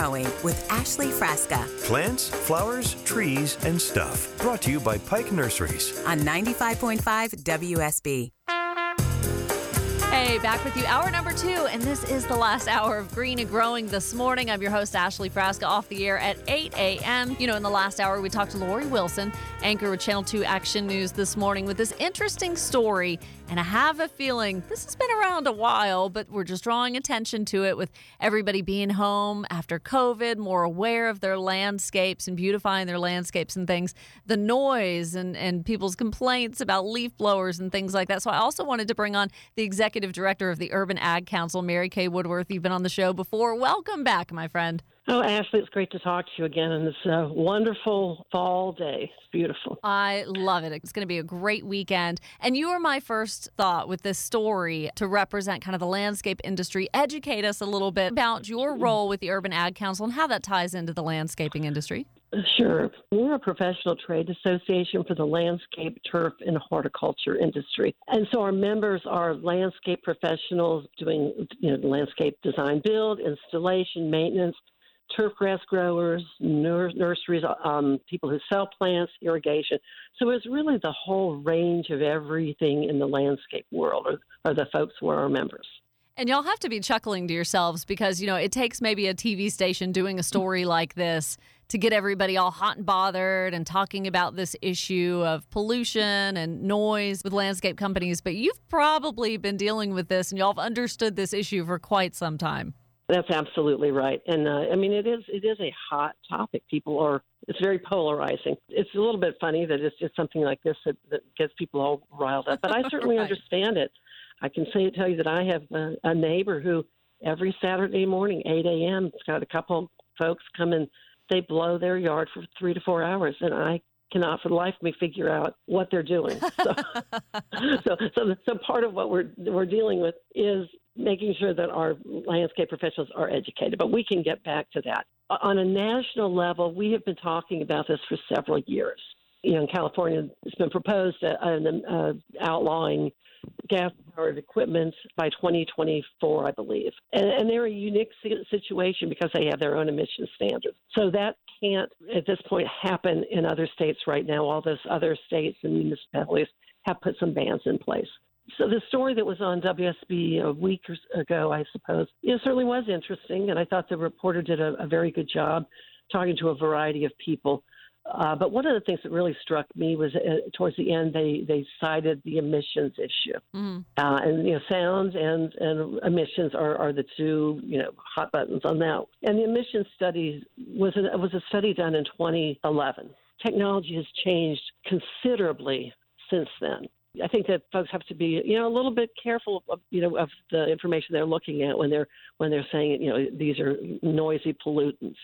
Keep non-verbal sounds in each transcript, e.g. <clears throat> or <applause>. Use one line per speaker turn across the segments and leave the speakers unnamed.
It's Green and Growing with Ashley Frasca
Plants, flowers, trees, and stuff. Brought to you by Pike Nurseries.
on 95.5 WSB.
Hey, back with you. Hour number two, and this is the last hour of Green and Growing this morning. I'm your host, Ashley Frasca, off the air at 8 a.m. You know, in the last hour, we talked to Lori Wilson, anchor with Channel 2 Action News this morning, with this interesting story. And I have a feeling this has been around a while, but we're just drawing attention to it with everybody being home after COVID, more aware of their landscapes and beautifying their landscapes and things, the noise and, and people's complaints about leaf blowers and things like that. So I also wanted to bring on the executive director of the Urban Ag Council, Mary Kay Woodworth. You've been on the show before. Welcome back, my friend.
Oh, Ashley, it's great to talk to you again on this uh, wonderful fall day. It's beautiful.
I love it. It's going to be a great weekend. And you were my first thought with this story to represent kind of the landscape industry. Educate us a little bit about your role with the Urban Ag Council and how that ties into the landscaping industry.
Sure. We're a professional trade association for the landscape, turf, and horticulture industry. And so our members are landscape professionals doing you know, landscape design build, installation, maintenance, turf grass growers, nur- nurseries, um, people who sell plants, irrigation. So it's really the whole range of everything in the landscape world are, are the folks who are our members.
And y'all have to be chuckling to yourselves because, you know, it takes maybe a TV station doing a story like this to get everybody all hot and bothered and talking about this issue of pollution and noise with landscape companies. But you've probably been dealing with this and y'all have understood this issue for quite some time.
That's absolutely right, and uh, I mean it is it is a hot topic. People are it's very polarizing. It's a little bit funny that it's just something like this that, that gets people all riled up, but I <laughs> certainly
Right.
understand it. I can say tell you that I have a, a neighbor who every Saturday morning, 8 a.m., It's got a couple folks come and they blow their yard for three to four hours, and I cannot for the life of me figure out what they're doing. So, <laughs> so, so, so part of what we're we're dealing with is making sure that our landscape professionals are educated. But we can get back to that on a national level. We have been talking about this for several years. You know, in California, it's been proposed an, uh, outlawing gas-powered equipment by 2024, I believe. And, and they're a unique situation because they have their own emission standards. So that can't, at this point, happen in other states right now. All those other states and municipalities have put some bans in place. So the story that was on WSB a week or ago, I suppose, it certainly was interesting, and I thought the reporter did a, a very good job talking to a variety of people. Uh, but one of the things that really struck me was uh, towards the end they they cited the emissions issue,
Mhm.
uh, and you know sounds and and emissions are, are the two you know hot buttons on that. And the emissions study was a, was a study done in 2011. Technology has changed considerably since then. I think that folks have to be, you know, a little bit careful, of, you know, of the information they're looking at when they're when they're saying, you know, these are noisy pollutants.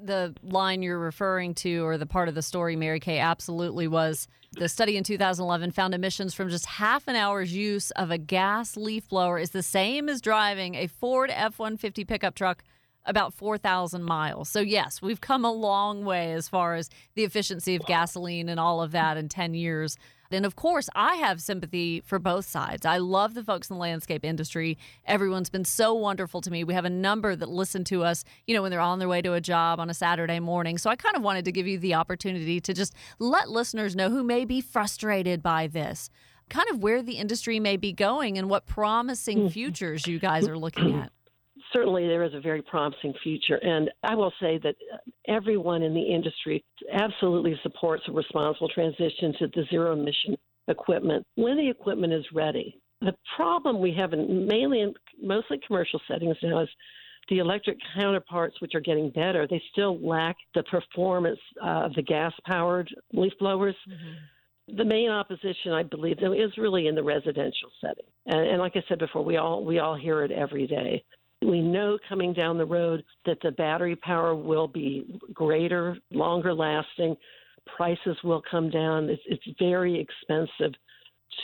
the line you're referring to, or the part of the story, Mary Kay, absolutely was the study in 2011 found emissions from just half an hour's use of a gas leaf blower is the same as driving a Ford F 150 pickup truck about 4,000 miles. So, yes, we've come a long way as far as the efficiency of gasoline and all of that in 10 years. And of course, I have sympathy for both sides. I love the folks in the landscape industry. Everyone's been so wonderful to me. We have a number that listen to us, you know, when they're on their way to a job on a Saturday morning. So I kind of wanted to give you the opportunity to just let listeners know who may be frustrated by this, kind of where the industry may be going and what promising hmm. futures you guys are looking at.
Certainly there is a very promising future. And I will say that everyone in the industry absolutely supports a responsible transition to the zero emission equipment when the equipment is ready. The problem we have in mainly in mostly commercial settings now is the electric counterparts, which are getting better, they still lack the performance uh, of the gas powered leaf blowers. The main opposition, I believe, though, is really in the residential setting. And, and like I said before, we all we all hear it every day. We know coming down the road that the battery power will be greater, longer lasting. Prices will come down. It's, it's very expensive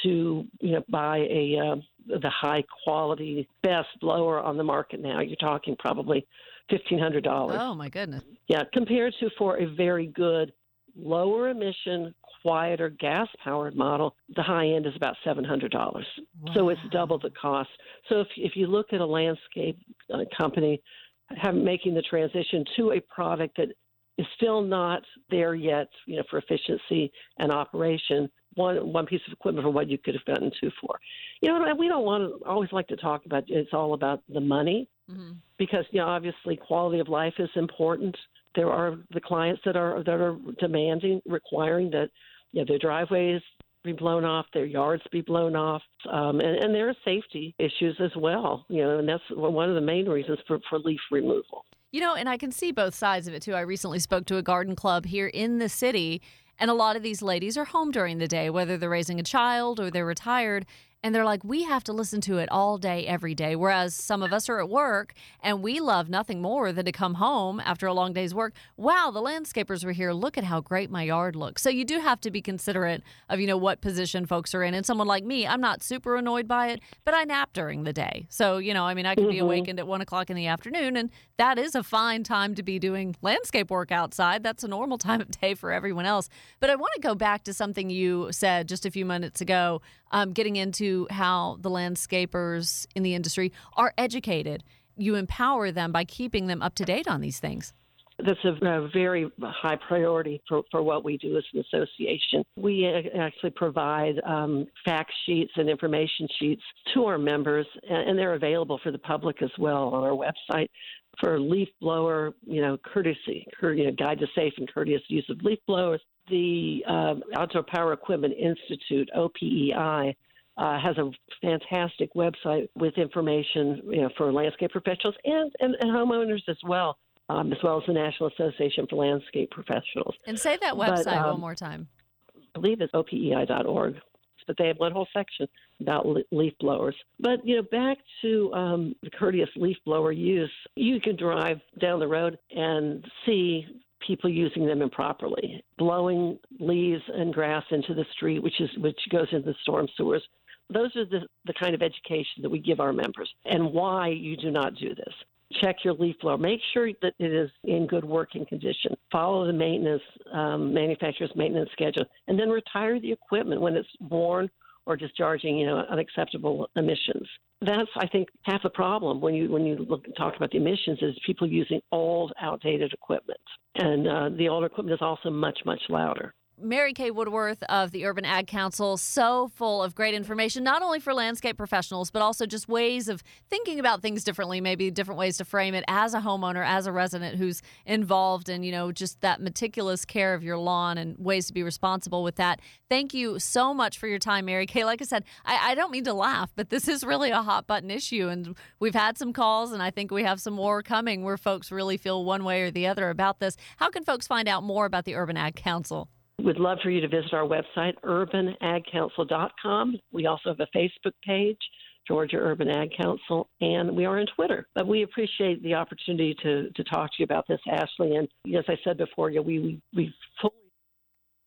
to you know buy a uh, the high quality best blower on the market now. You're talking probably fifteen hundred dollars.
Oh, my goodness.
Yeah, compared to for a very good lower emission, quieter gas powered model, the high end is about seven hundred dollars. So it's double the cost. So if if you look at a landscape uh, company have, making the transition to a product that is still not there yet, you know, for efficiency and operation. One one piece of equipment for what you could have gotten two for. You know, we don't want to always like to talk about. It's all about the money mm-hmm. because you know obviously quality of life is important. There are the clients that are that are demanding, requiring that you know, their driveways be blown off, their yards be blown off, um, and, and there are safety issues as well. You know, and that's one of the main reasons for, for leaf removal.
You know, and I can see both sides of it too. I recently spoke to a garden club here in the city, and a lot of these ladies are home during the day, whether they're raising a child or they're retired and they're like, we have to listen to it all day, every day. Whereas some of us are at work and we love nothing more than to come home after a long day's work. Wow, the landscapers were here. Look at how great my yard looks. So you do have to be considerate of, you know, what position folks are in. And someone like me, I'm not super annoyed by it, but I nap during the day. So, you know, I mean, I can mm-hmm. be awakened at one o'clock in the afternoon, and that is a fine time to be doing landscape work outside. That's a normal <laughs> time of day for everyone else. But I want to go back to something you said just a few minutes ago, um, getting into how the landscapers in the industry are educated. You empower them by keeping them up to date on these things.
That's a, a, very high priority for, for what we do as an association. We actually provide um, fact sheets and information sheets to our members, and, and they're available for the public as well on our website for leaf blower, you know, courtesy, you know, guide to safe and courteous use of leaf blowers. The um, Outdoor Power Equipment Institute, OPEI, uh, has a fantastic website with information you know, for landscape professionals and, and, and homeowners as well, um, as well as the National Association for Landscape Professionals.
And say that website but, um, one more time.
I believe it's opei.org. But they have one whole section about leaf blowers. But you know, back to um, the courteous leaf blower use, you can drive down the road and see people using them improperly, blowing leaves and grass into the street, which is which goes into the storm sewers, those are the, the kind of education that we give our members and why you do not do this. Check your leaf blower. Make sure that it is in good working condition. Follow the maintenance um, manufacturer's maintenance schedule, and then retire the equipment when it's worn or discharging, you know, unacceptable emissions. That's, I think, half the problem when you when you look talk about the emissions is people using old, outdated equipment, and uh, the older equipment is also much much louder.
Mary Kay Woodworth of the Urban Ag Council, so full of great information, not only for landscape professionals, but also just ways of thinking about things differently, maybe different ways to frame it as a homeowner, as a resident who's involved in, you know, just that meticulous care of your lawn and ways to be responsible with that. Thank you so much for your time, Mary Kay. Like I said, I, I don't mean to laugh, but this is really a hot button issue. And we've had some calls, and I think we have some more coming where folks really feel one way or the other about this. How can folks find out more about the Urban Ag Council?
We'd love for you to visit our website, urbanagcouncil.com. We also have a Facebook page, Georgia Urban Ag Council, and we are on Twitter. But we appreciate the opportunity to, to talk to you about this, Ashley. And as I said before, we, we, we fully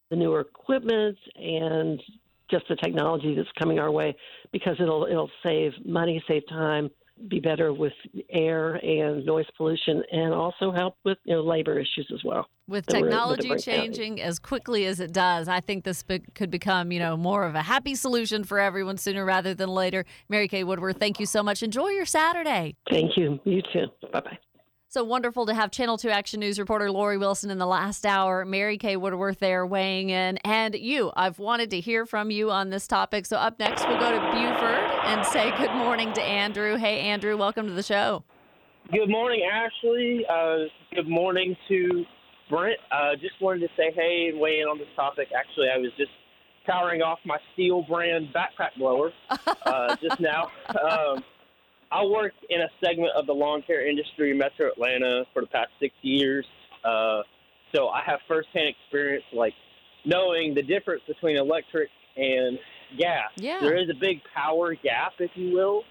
the newer equipment and just the technology that's coming our way because it'll it'll save money, save time, be better with air and noise pollution, and also help with you know, labor issues as well.
With technology changing as quickly as it does, I think this be- could become you know more of a happy solution for everyone sooner rather than later. Mary Kay Woodworth thank you so much. Enjoy your Saturday.
Thank you. You too. Bye bye.
So wonderful to have Channel 2 Action News reporter Lori Wilson in the last hour, Mary Kay Woodworth there weighing in, and you. I've wanted to hear from you on this topic. So up next, we'll go to Buford and say good morning to Andrew. Hey, Andrew, welcome to the show.
Good morning, Ashley. Uh, good morning to Brent. Uh, just wanted to say hey and weigh in on this topic. Actually, I was just powering off my Stihl brand backpack blower <laughs> uh, just now. Um, I worked in a segment of the lawn care industry in Metro Atlanta for the past six years. Uh, so I have firsthand experience, like knowing the difference between electric and gas.
Yeah.
There is a big power gap, if you will.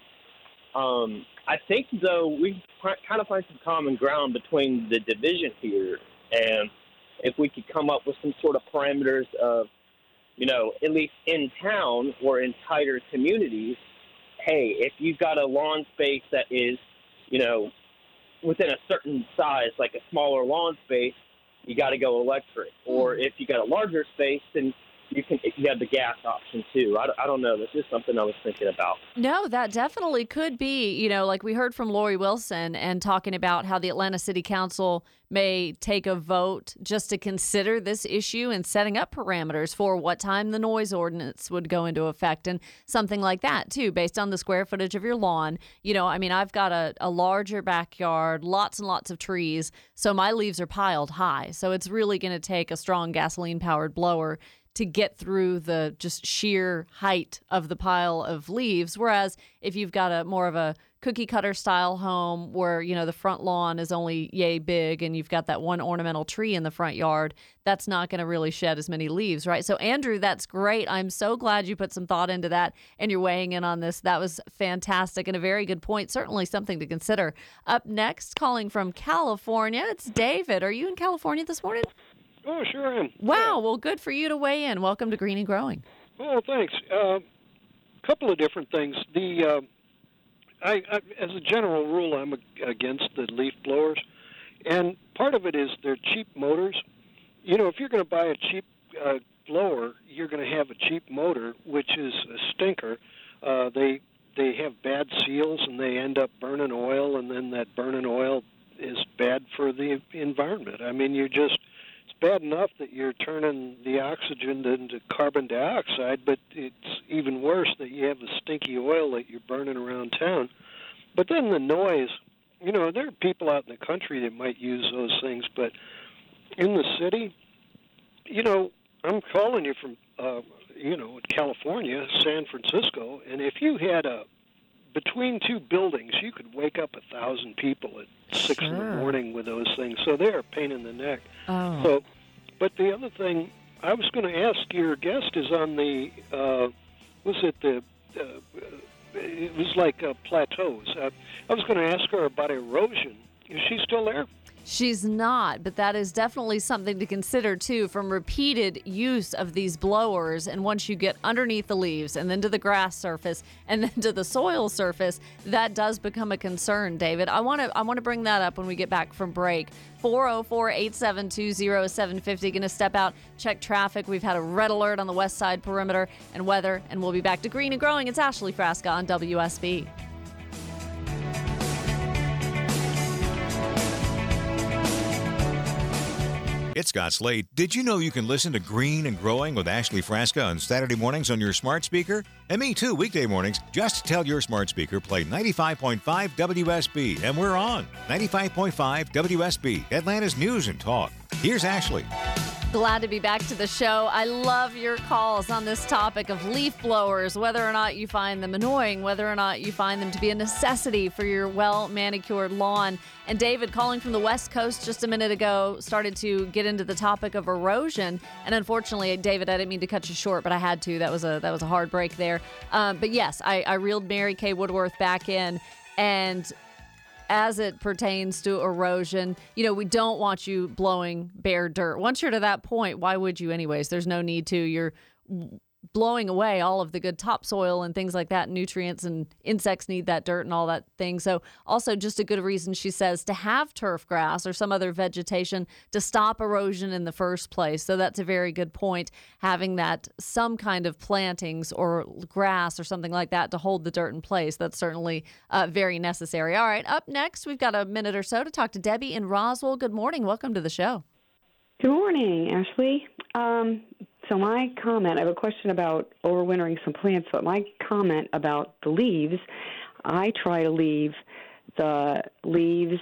Um, I think, though, we kind of find some common ground between the division here. And if we could come up with some sort of parameters of, you know, at least in town or in tighter communities, hey, if you've got a lawn space that is, you know, within a certain size, like a smaller lawn space, you got to go electric. Or hmm. if you got a larger space, then you can you have the gas option too. I, I don't know. This is something I was thinking about.
No, that definitely could be. You know, like we heard from Lori Wilson and talking about how the Atlanta City Council may take a vote just to consider this issue and setting up parameters for what time the noise ordinance would go into effect and something like that too, based on the square footage of your lawn. You know, I mean, I've got a, a larger backyard, lots and lots of trees, so my leaves are piled high. So it's really going to take a strong gasoline powered blower to get through the just sheer height of the pile of leaves. Whereas if you've got a more of a cookie cutter style home where, you know, the front lawn is only yay big and you've got that one ornamental tree in the front yard, that's not going to really shed as many leaves, right? So, Andrew, that's great. I'm so glad you put some thought into that and you're weighing in on this. That was fantastic and a very good point. Certainly something to consider. Up next, calling from California, it's David. Are you in California this morning?
Oh, sure I am.
Wow. Well, good for you to weigh in. Welcome to Green and Growing.
Oh, thanks. A uh, couple of different things. The uh, I, I, as a general rule, I'm against the leaf blowers, and part of it is they're cheap motors. You know, if you're going to buy a cheap uh, blower, you're going to have a cheap motor, which is a stinker. Uh, they they have bad seals, and they end up burning oil, and then that burning oil is bad for the environment. I mean, you're just bad enough that you're turning the oxygen into carbon dioxide, but it's even worse that you have the stinky oil that you're burning around town. But then the noise, you know, there are people out in the country that might use those things, but in the city, you know, I'm calling you from, uh, you know, California, San Francisco, and if you had a between two buildings, you could wake up a thousand people at six
sure.
in the morning with those things. So they're a pain in the neck.
Oh.
So, but the other thing I was going to ask your guest is on the uh, was it the uh, it was like uh, plateaus. I was going to ask her about erosion. Is she still there?
She's not, but that is definitely something to consider too from repeated use of these blowers. And once you get underneath the leaves and then to the grass surface and <laughs> then to the soil surface, that does become a concern, David. I want to I want to bring that up when we get back from break. 404-872-0750 going to step out check traffic we've had a red alert on the west side perimeter and weather and we'll be back to green and growing it's ashley frasca on wsb
It's Scott Slade. Did you know you can listen to Green and Growing with Ashley Frasca on Saturday mornings on your smart speaker? And me too, weekday mornings. Just tell your smart speaker, play 95.5 WSB, and we're on 95.5 WSB, Atlanta's News and Talk. Here's Ashley.
Glad to be back to the show. I love your calls on this topic of leaf blowers, whether or not you find them annoying, whether or not you find them to be a necessity for your well manicured lawn. And David, calling from the West Coast just a minute ago, started to get into the topic of erosion. And unfortunately, David, I didn't mean to cut you short, but I had to. That was a that was a hard break there. Um, but yes, I, I reeled Mary Kay Woodworth back in, and as it pertains to erosion, you know, we don't want you blowing bare dirt. Once you're to that point, why would you, anyways? There's no need to. You're blowing away all of the good topsoil and things like that. Nutrients and insects need that dirt and all that thing. So, also, just a good reason, she says, to have turf grass or some other vegetation to stop erosion in the first place. So, that's a very good point. Having that some kind of plantings or grass or something like that to hold the dirt in place. That's certainly uh, very necessary. All right, up next, we've got a minute or so to talk to Debbie in Roswell. Good morning. Welcome to the show.
Good morning, Ashley. Um, so my comment, I have a question about overwintering some plants, but my comment about the leaves, I try to leave the leaves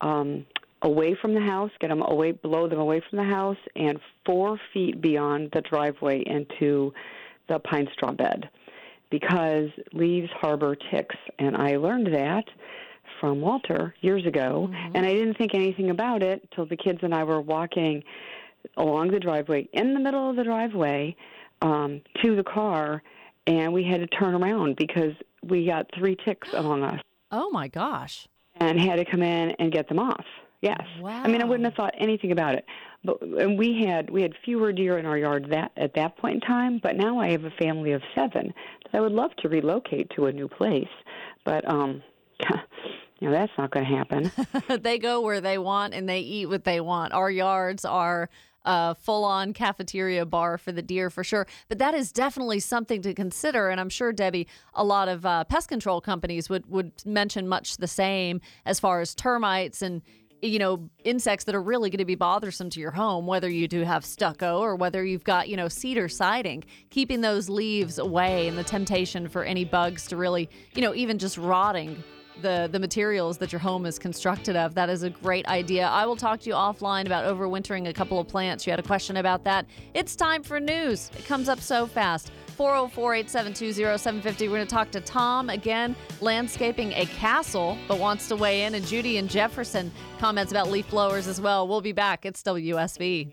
um, away from the house, get them away, blow them away from the house, and four feet beyond the driveway into the pine straw bed, because leaves harbor ticks, and I learned that from Walter years ago,
Mhm.
and I didn't think anything about it till the kids and I were walking along the driveway, in the middle of the driveway, um, to the car, and we had to turn around because we got three ticks among us,
Oh my gosh.
and had to come in and get them off. Yes, Wow. I mean I wouldn't have thought anything about it, but and we had we had fewer deer in our yard that at that point in time. But now I have a family of seven that I would love to relocate to a new place, but um, <laughs> you know that's not going to happen. <laughs>
they go where they want and they eat what they want. Our yards are a full on cafeteria bar for the deer for sure. But that is definitely something to consider. And I'm sure, Debbie, a lot of uh, pest control companies would, would mention much the same as far as termites and you know, insects that are really going to be bothersome to your home, whether you do have stucco or whether you've got, you know, cedar siding, keeping those leaves away and the temptation for any bugs to really, you know, even just rotting the the materials that your home is constructed of. That is a great idea. I will talk to you offline about overwintering a couple of plants. You had a question about that. It's time for news. It comes up so fast. 404 872 0750. We're going to talk to Tom again, landscaping a castle, but wants to weigh in. And Judy and Jefferson comments about leaf blowers as well. We'll be back. It's WSB.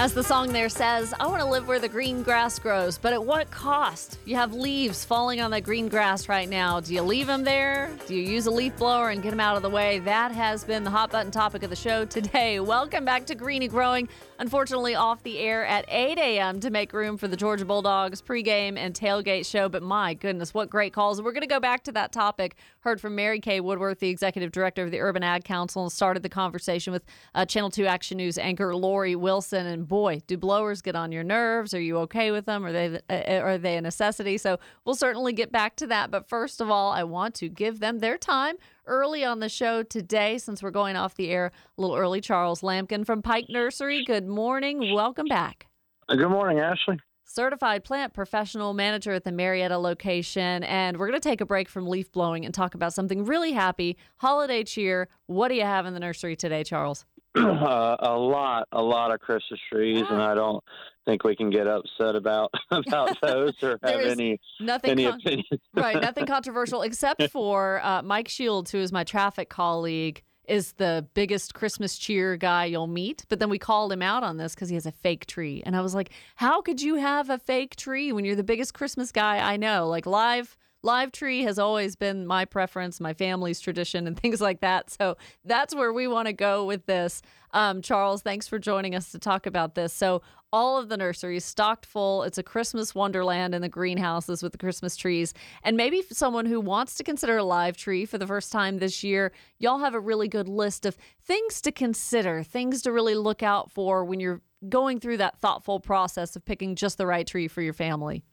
As the song there says, I want to live where the green grass grows, but at what cost? You have leaves falling on that green grass right now. Do you leave them there? Do you use a leaf blower and get them out of the way? That has been the hot button topic of the show today. <laughs> Welcome back to Green and Growing. Unfortunately, off the air at 8 a.m. to make room for the Georgia Bulldogs pregame and tailgate show. But my goodness, what great calls. We're going to go back to that topic. Heard from Mary Kay Woodworth, the executive director of the Urban Ag Council, and started the conversation with uh, Channel 2 Action News anchor Lori Wilson. And boy, do blowers get on your nerves? Are you okay with them? Are they, uh, are they a necessity? So we'll certainly get back to that. But first of all, I want to give them their time early on the show today since we're going off the air a little early. Charles Lampkin from Pike Nursery. Good morning. Welcome back.
Good morning, Ashley.
Certified plant professional manager at the Marietta location. And we're going to take a break from leaf blowing and talk about something really happy holiday cheer. What do you have in the nursery today, Charles? <clears throat>
Uh, a lot, a lot of Christmas trees, and I don't think we can get upset about <laughs> about <laughs> those or have any
Nothing
any
con-
opinions.
right, <laughs> nothing controversial except for uh, Mike Shields, who is my traffic colleague, is the biggest Christmas cheer guy you'll meet. But then we called him out on this because he has a fake tree, and I was like, "How could you have a fake tree when you're the biggest Christmas guy I know?" Like live. Live tree has always been my preference, my family's tradition, and <laughs> things like that. So that's where we want to go with this. Um, Charles, thanks for joining us to talk about this. So, all of the nurseries stocked full. It's a Christmas wonderland in the greenhouses with the Christmas trees. And maybe someone who wants to consider a live tree for the first time this year, y'all have a really good list of things to consider, things to really look out for when you're going through that thoughtful process of picking just the right tree for your family.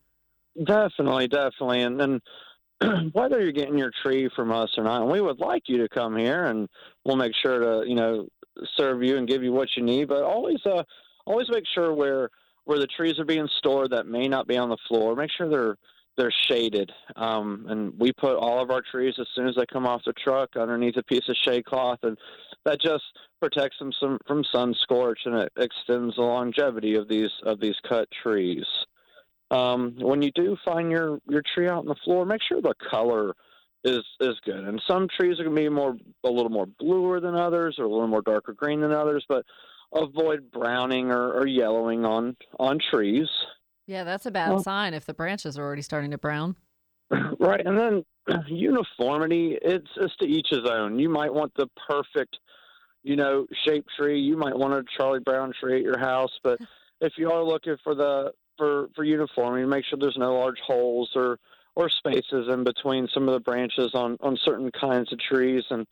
Definitely, definitely, and then <clears throat> whether you're getting your tree from us or not, we would like you to come here, and we'll make sure to you know serve you and give you what you need. But always, uh, always make sure where where the trees are being stored that may not be on the floor. Make sure they're they're shaded, um, and we put all of our trees as soon as they come off the truck underneath a piece of shade cloth, and that just protects them some, from sun scorch and it extends the longevity of these of these cut trees. Um, when you do find your your tree out on the floor, make sure the color is is good. And some trees are going to be more a little more bluer than others, or a little more darker green than others. But avoid browning or, or yellowing on on trees.
Yeah, that's a bad
Well-
sign if the branches are already starting to brown. <laughs>
Right, and then <clears throat> uniformity. It's it's to each his own. You might want the perfect, you know, shaped tree. You might want a Charlie Brown tree at your house, but <laughs> if you are looking for the for for uniformity, make sure there's no large holes or or spaces in between some of the branches on on certain kinds of trees and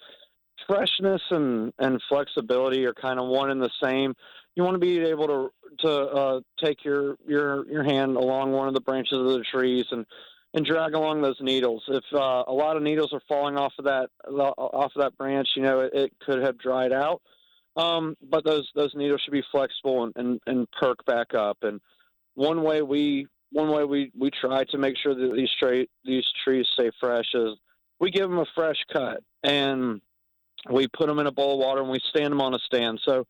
freshness and and flexibility are kind of one and the same you want to be able to to uh, take your your your hand along one of the branches of the trees and and drag along those needles. If uh, a lot of needles are falling off of that off of that branch, you know it, it could have dried out. Um, but those those needles should be flexible and, and, and perk back up. And one way we one way we, we try to make sure that these tra- these trees stay fresh is we give them a fresh cut and we put them in a bowl of water and we stand them on a stand. So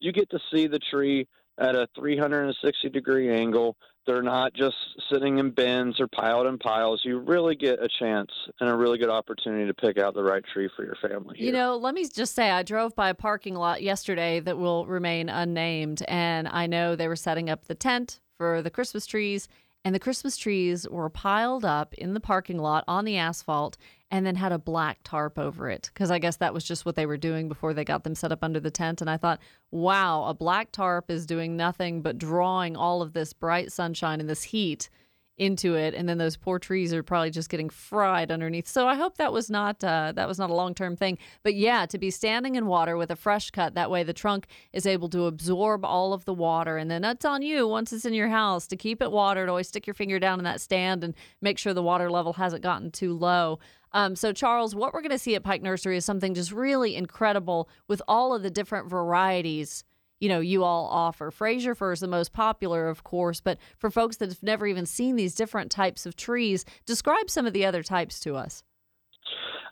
you get to see the tree at a 360 degree angle. They're not just sitting in bins or piled in piles. You really get a chance and a really good opportunity to pick out the right tree for your family.
You know, let me just say, I drove by a parking lot yesterday that will remain unnamed, and I know they were setting up the tent for the Christmas trees. and the Christmas trees were piled up in the parking lot on the asphalt and then had a black tarp over it because I guess that was just what they were doing before they got them set up under the tent. And I thought, wow, a black tarp is doing nothing but drawing all of this bright sunshine and this heat into it and then those poor trees are probably just getting fried underneath. So i hope that was not uh, that was not a long-term thing. But yeah to be standing in water with a fresh cut that way the trunk is able to absorb all of the water. And then that's on you once it's in your house to keep it watered always stick your finger down in that stand and make sure the water level hasn't gotten too low. Um, so charles what we're going to see at pike nursery is something just really incredible with all of the different varieties you know you all offer. Fraser fir is the most popular, of course, but for folks that have never even seen these different types of trees, describe some of the other types to us.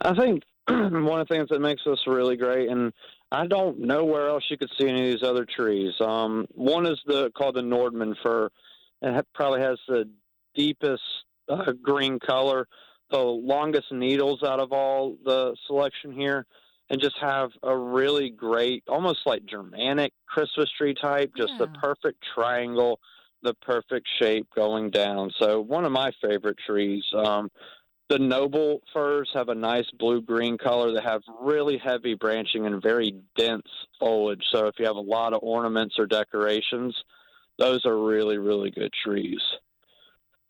I think <clears throat> one of the things that makes this really great, and I don't know where else you could see any of these other trees. Um, one is the called the nordman fir. And it probably has the deepest uh, green color, the longest needles out of all the selection here and just have a really great, almost like Germanic Christmas tree type, just
Yeah.
the perfect triangle, the perfect shape going down. So one of my favorite trees. Um, the noble firs have a nice blue green color. They have really heavy branching and very dense foliage. So if you have a lot of ornaments or decorations, those are really, really good trees.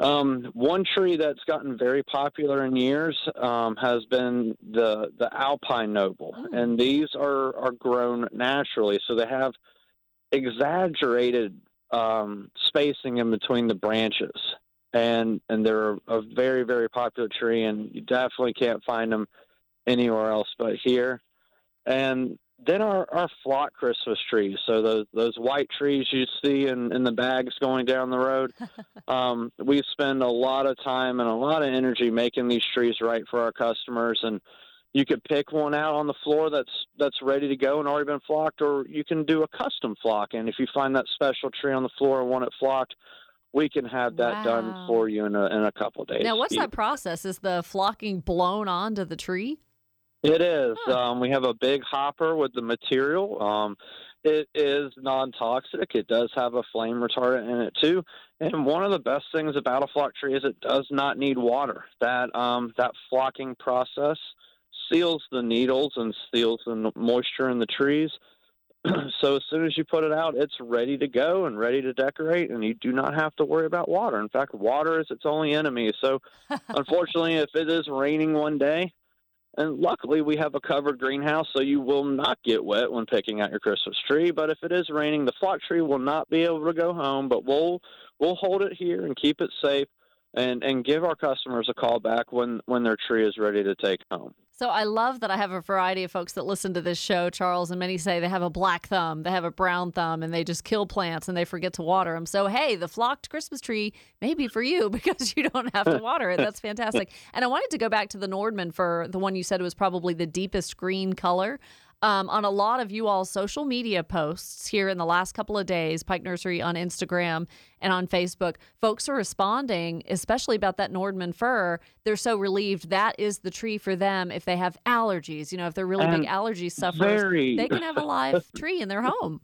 Um, one tree that's gotten very popular in years um, has been the the alpine noble,
Oh.
and these are are grown naturally, so they have exaggerated um, spacing in between the branches, and and they're a very very popular tree, and you definitely can't find them anywhere else but here. And then our, our flock Christmas trees, so those those white trees you see in, in the bags going down the road, <laughs> um, we spend a lot of time and a lot of energy making these trees right for our customers. And you could pick one out on the floor that's that's ready to go and already been flocked, or you can do a custom flock. And if you find that special tree on the floor and want it flocked, we can have that done for you in a in a couple of days.
Now, what's that process? Is the flocking blown onto the tree?
It is. Um, we have a big hopper with the material. Um, it is non toxic. It does have a flame retardant in it too. And one of the best things about a flock tree is it does not need water. That um, that flocking process seals the needles and seals the moisture in the trees. <clears throat> so as soon as you put it out, it's ready to go and ready to decorate, and you do not have to worry about water. In fact, water is its only enemy. So <laughs> unfortunately, if it is raining one day, and luckily, we have a covered greenhouse, so you will not get wet when picking out your Christmas tree. But if it is raining, the flock tree will not be able to go home. But we'll we'll hold it here and keep it safe, and and give our customers a call back when when their tree is ready to take home.
So I love that I have a variety of folks that listen to this show, Charles, and many say they have a black thumb, they have a brown thumb, and they just kill plants and they forget to water them. So hey, the flocked Christmas tree may be for you <laughs> because you don't have to water it. That's fantastic. And I wanted to go back to the Nordman fir the one you said was probably the deepest green color. Um, on a lot of you all's social media posts here in the last couple of days, Pike Nursery on Instagram and on Facebook, folks are responding, especially about that Nordman fir. They're so relieved that is the tree for them if they have allergies. You know, if they're really big allergy sufferers,
very-
they can have a live <laughs> tree in their home.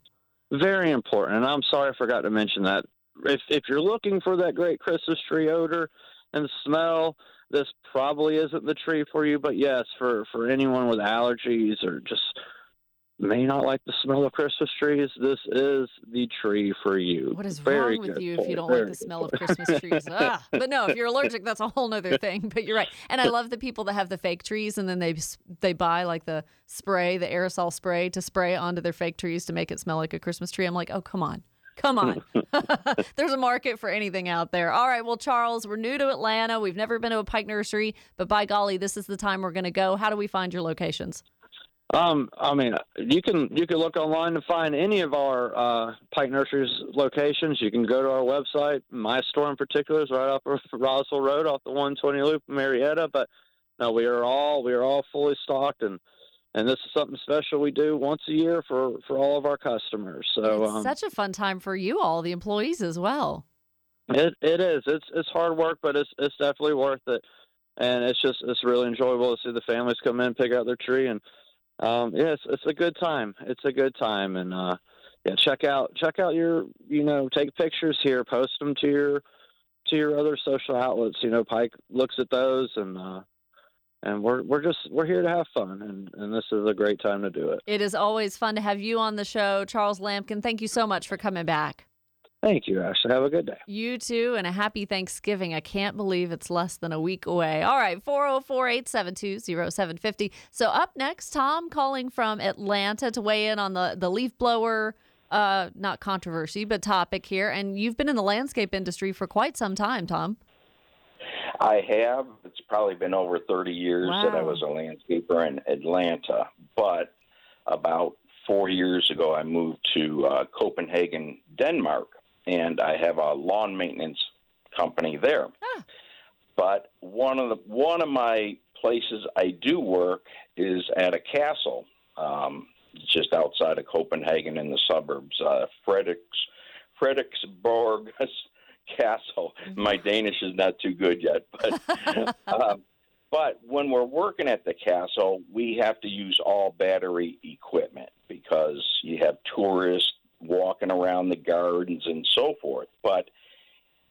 Very important, and I'm sorry I forgot to mention that. If if you're looking for that great Christmas tree odor and smell, this probably isn't the tree for you. But yes, for for anyone with allergies or just may not like the smell of Christmas trees, this is the tree for you.
What is
Very
wrong with you
for
if you don't
very
like the smell of Christmas <laughs> trees? But no, if you're allergic, that's a whole nother thing. But you're right. And I love the people that have the fake trees and then they they buy like the spray, the aerosol spray to spray onto their fake trees to make it smell like a Christmas tree. I'm like, oh, come on. Come on. <laughs> <laughs> There's a market for anything out there. All right. Well, Charles, we're new to Atlanta. We've never been to a Pike Nursery, but by golly, this is the time we're going to go. How do we find your locations?
Um, I mean, you can you can look online to find any of our uh, Pike Nurseries locations. You can go to our website. My store in particular is right off of <laughs> Roswell Road, off the 120 loop in Marietta. But no, we are all we are all fully stocked, and and this is something special we do once a year for for all of our customers. So
it's
um,
such a fun time for you all, the employees as well.
it it is. It's it's hard work, but it's it's definitely worth it. And it's just it's really enjoyable to see the families come in, pick out their tree, and um, yeah, it's, it's a good time. It's a good time, and uh, yeah, check out check out your you know take pictures here, post them to your to your other social outlets. You know, Pike looks at those, and uh, and we're we're just we're here to have fun, and and this is a great time to do it.
It is always fun to have you on the show, Charles Lampkin. Thank you so much for coming back.
Thank you, Ashley. Have a good day.
You too, and a happy Thanksgiving. I can't believe it's less than a week away. All right, 404 872 0750. So, up next, Tom calling from Atlanta to weigh in on the, the leaf blower, uh, not controversy, but topic here. And you've been in the landscape industry for quite some time, Tom.
I have. It's probably been over 30 years that I was a landscaper in Atlanta. But about four years ago, I moved to uh, Copenhagen, Denmark, and I have a lawn maintenance company there.
Ah.
But one of the one of my places I do work is at a castle, um, just outside of Copenhagen in the suburbs, uh, Frederiks Frederiksborg <laughs> Castle. My Danish is not too good yet, but <laughs> um, but when we're working at the castle, we have to use all battery equipment because you have tourists walking around the gardens and so forth. But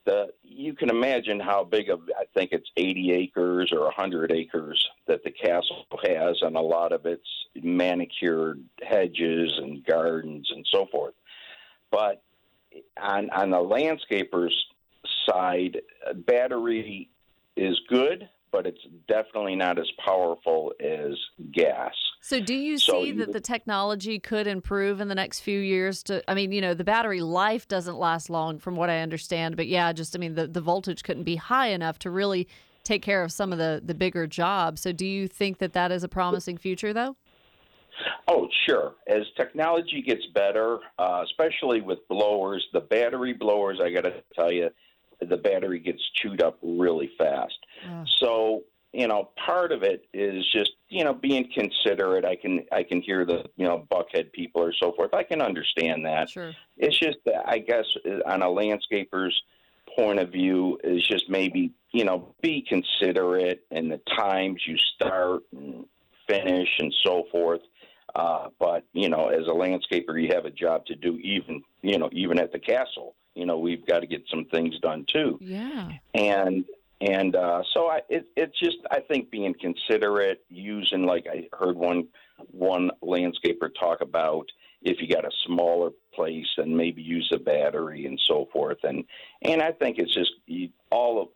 the you can imagine how big of I think it's 80 acres or 100 acres that the castle has, and a lot of it's manicured hedges and gardens and so forth. But on on the landscapers side, battery is good, but it's definitely not as powerful as gas.
So, do you
So
see
you
that the technology could improve in the next few years? To, I mean, you know, the battery life doesn't last long, from what I understand. But yeah, just I mean, the the voltage couldn't be high enough to really take care of some of the the bigger jobs. So, do you think that that is a promising future, though?
Oh, sure. As technology gets better, uh, especially with blowers, the battery blowers, I got to tell you, the battery gets chewed up really fast. So, you know, part of it is just, you know, being considerate. I can I can hear the, you know, buckhead people or so forth. I can understand that.
Sure.
It's just that I guess on a landscaper's point of view is just maybe, you know, be considerate in the times you start and finish and so forth. Uh, but you know, as a landscaper, you have a job to do. Even you know, even at the castle, you know, we've got to get some things done too.
Yeah.
And and uh, so I, it, it's just I think being considerate, using like I heard one one landscaper talk about if you got a smaller place and maybe use a battery and so forth. And and I think it's just you, all of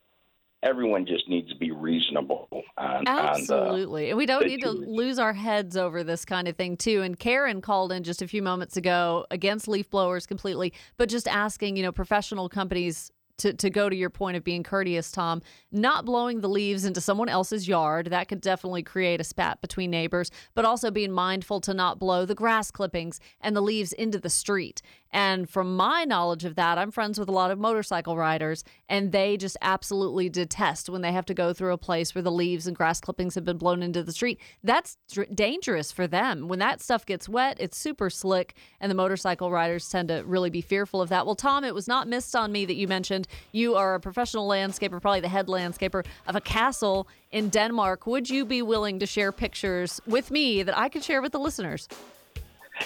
everyone just needs to be reasonable on, on
Absolutely. and we don't need to lose our heads over this kind of thing, too. And Karen called in just a few moments ago against leaf blowers completely, but just asking, you know, professional companies. To, to go to your point of being courteous, Tom, not blowing the leaves into someone else's yard, that could definitely create a spat between neighbors, but also being mindful to not blow the grass clippings and the leaves into the street. And from my knowledge of that, I'm friends with a lot of motorcycle riders, and they just absolutely detest when they have to go through a place where the leaves and grass clippings have been blown into the street. That's dr- dangerous for them. When that stuff gets wet, it's super slick, and the motorcycle riders tend to really be fearful of that. Well, Tom, it was not missed on me that you mentioned you are a professional landscaper, probably the head landscaper of a castle in Denmark. Would you be willing to share pictures with me that I could share with the listeners?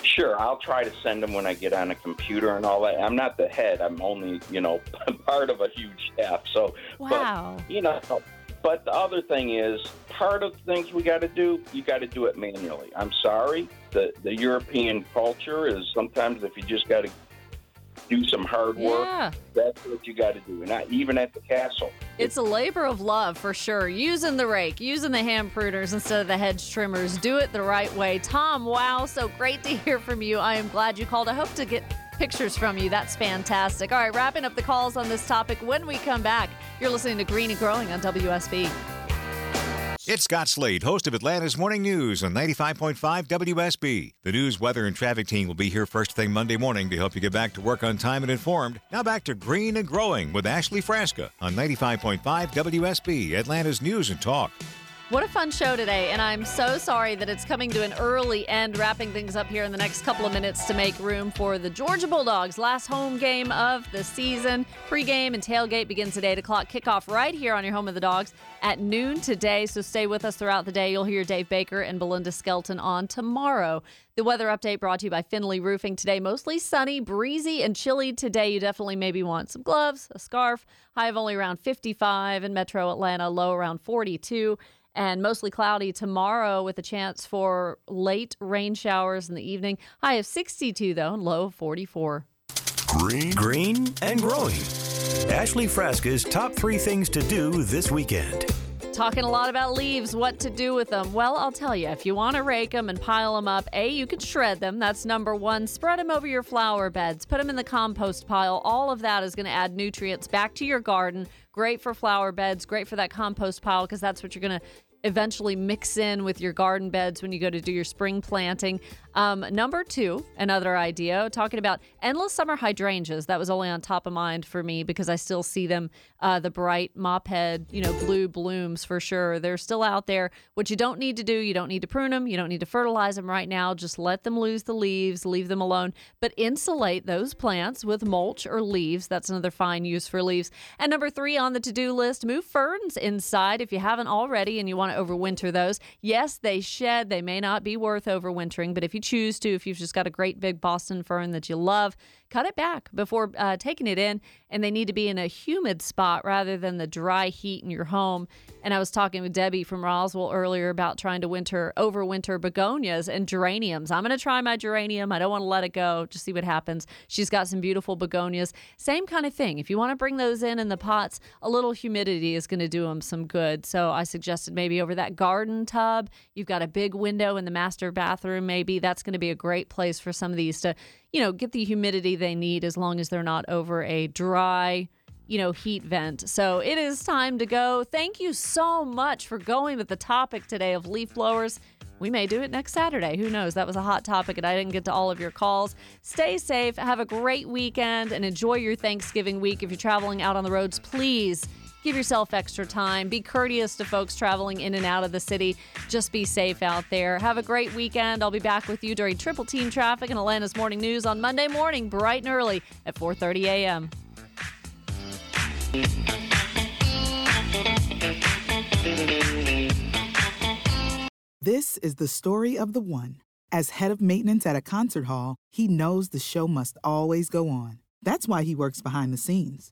Sure, I'll try to send them when I get on a computer and all that. I'm not the head. I'm only, you know, <laughs> part of a huge staff. So,
Wow.
but, you know, but the other thing is, part of the things we got to do, you got to do it manually. I'm sorry, the the European culture is sometimes if you just got to do some hard work,
Yeah.
that's what you got to do. And not even at the castle.
It's a labor of love for sure. Using the rake, using the hand pruners instead of the hedge trimmers. Do it the right way. Tom, wow, so great to hear from you. I am glad you called. I hope to get pictures from you. That's fantastic. All right, wrapping up the calls on this topic when we come back. You're listening to Green and Growing on WSB.
It's Scott Slade, host of Atlanta's Morning News on 95.5 WSB. The news, weather, and traffic team will be here first thing Monday morning to help you get back to work on time and informed. Now back to Green and Growing with Ashley Frasca on 95.5 WSB, Atlanta's News and Talk.
What a fun show today, and I'm so sorry that it's coming to an early end, wrapping things up here in the next couple of minutes to make room for the Georgia Bulldogs' last home game of the season. Pre-game and tailgate begins at 8 o'clock. Kickoff right here on your home of the Dogs at noon today, so stay with us throughout the day. You'll hear Dave Baker and Belinda Skelton on tomorrow. The weather update brought to you by Finley Roofing today. Mostly sunny, breezy, and chilly today. You definitely maybe want some gloves, a scarf. High of only around 55 in metro Atlanta, low around 42 and mostly cloudy tomorrow with a chance for late rain showers in the evening. High of 62, though, and low of 44.
Green, green, and growing. Ashley Frasca's top three things to do this weekend.
Talking a lot about leaves, what to do with them. Well, I'll tell you, if you want to rake them and pile them up, A, you can shred them. That's number one. Spread them over your flower beds, put them in the compost pile. All of that is going to add nutrients back to your garden. Great for flower beds, great for that compost pile because that's what you're going to eventually mix in with your garden beds when you go to do your spring planting. Um, number two, another idea, talking about endless summer hydrangeas. That was only on top of mind for me because I still see them, uh, the bright mop head, you know, blue blooms for sure. They're still out there. What you don't need to do, you don't need to prune them, you don't need to fertilize them right now. Just let them lose the leaves, leave them alone, but insulate those plants with mulch or leaves. That's another fine use for leaves. And number three on the to do list, move ferns inside if you haven't already and you want to overwinter those. Yes, they shed, they may not be worth overwintering, but if you choose to, if you've just got a great big Boston fern that you love, cut it back before uh, taking it in. And they need to be in a humid spot rather than the dry heat in your home. And I was talking with Debbie from Roswell earlier about trying to winter overwinter begonias and geraniums. I'm going to try my geranium. I don't want to let it go. Just see what happens. She's got some beautiful begonias. Same kind of thing. If you want to bring those in in the pots, a little humidity is going to do them some good. So I suggested maybe over that garden tub. You've got a big window in the master bathroom. Maybe that's going to be a great place for some of these to you know, get the humidity they need as long as they're not over a dry, you know, heat vent. So it is time to go. Thank you so much for going with the topic today of leaf blowers. We may do it next Saturday. Who knows? That was a hot topic and I didn't get to all of your calls. Stay safe, have a great weekend, and enjoy your Thanksgiving week. If you're traveling out on the roads, please Give yourself extra time. Be courteous to folks traveling in and out of the city. Just be safe out there. Have a great weekend. I'll be back with you during Triple Team Traffic and Atlanta's Morning News on Monday morning, bright and early at 4:30 a.m.
This is the story of the one. As head of maintenance at a concert hall, he knows the show must always go on. That's why he works behind the scenes